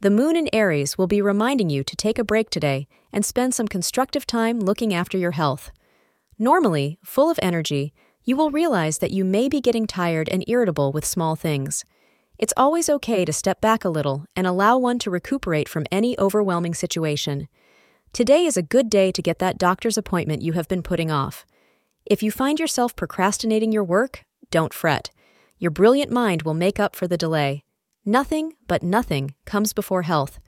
The moon in Aries will be reminding you to take a break today and spend some constructive time looking after your health. Normally, full of energy, you will realize that you may be getting tired and irritable with small things. It's always okay to step back a little and allow one to recuperate from any overwhelming situation. Today is a good day to get that doctor's appointment you have been putting off. If you find yourself procrastinating your work, don't fret. Your brilliant mind will make up for the delay. Nothing but nothing comes before health.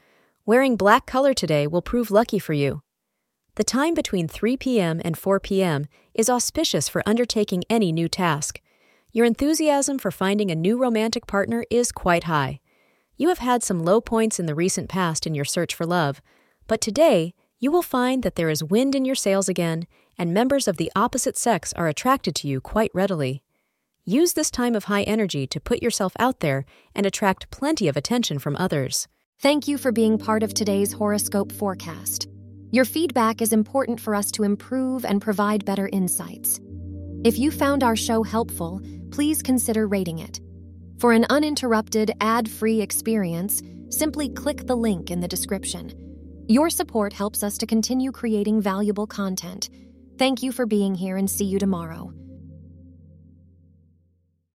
Wearing black color today will prove lucky for you. The time between 3 p.m. and 4 p.m. is auspicious for undertaking any new task. Your enthusiasm for finding a new romantic partner is quite high. You have had some low points in the recent past in your search for love, but today you will find that there is wind in your sails again, and members of the opposite sex are attracted to you quite readily. Use this time of high energy to put yourself out there and attract plenty of attention from others. Thank you for being part of today's horoscope forecast. Your feedback is important for us to improve and provide better insights. If you found our show helpful, please consider rating it. For an uninterrupted, ad free experience, simply click the link in the description. Your support helps us to continue creating valuable content. Thank you for being here and see you tomorrow.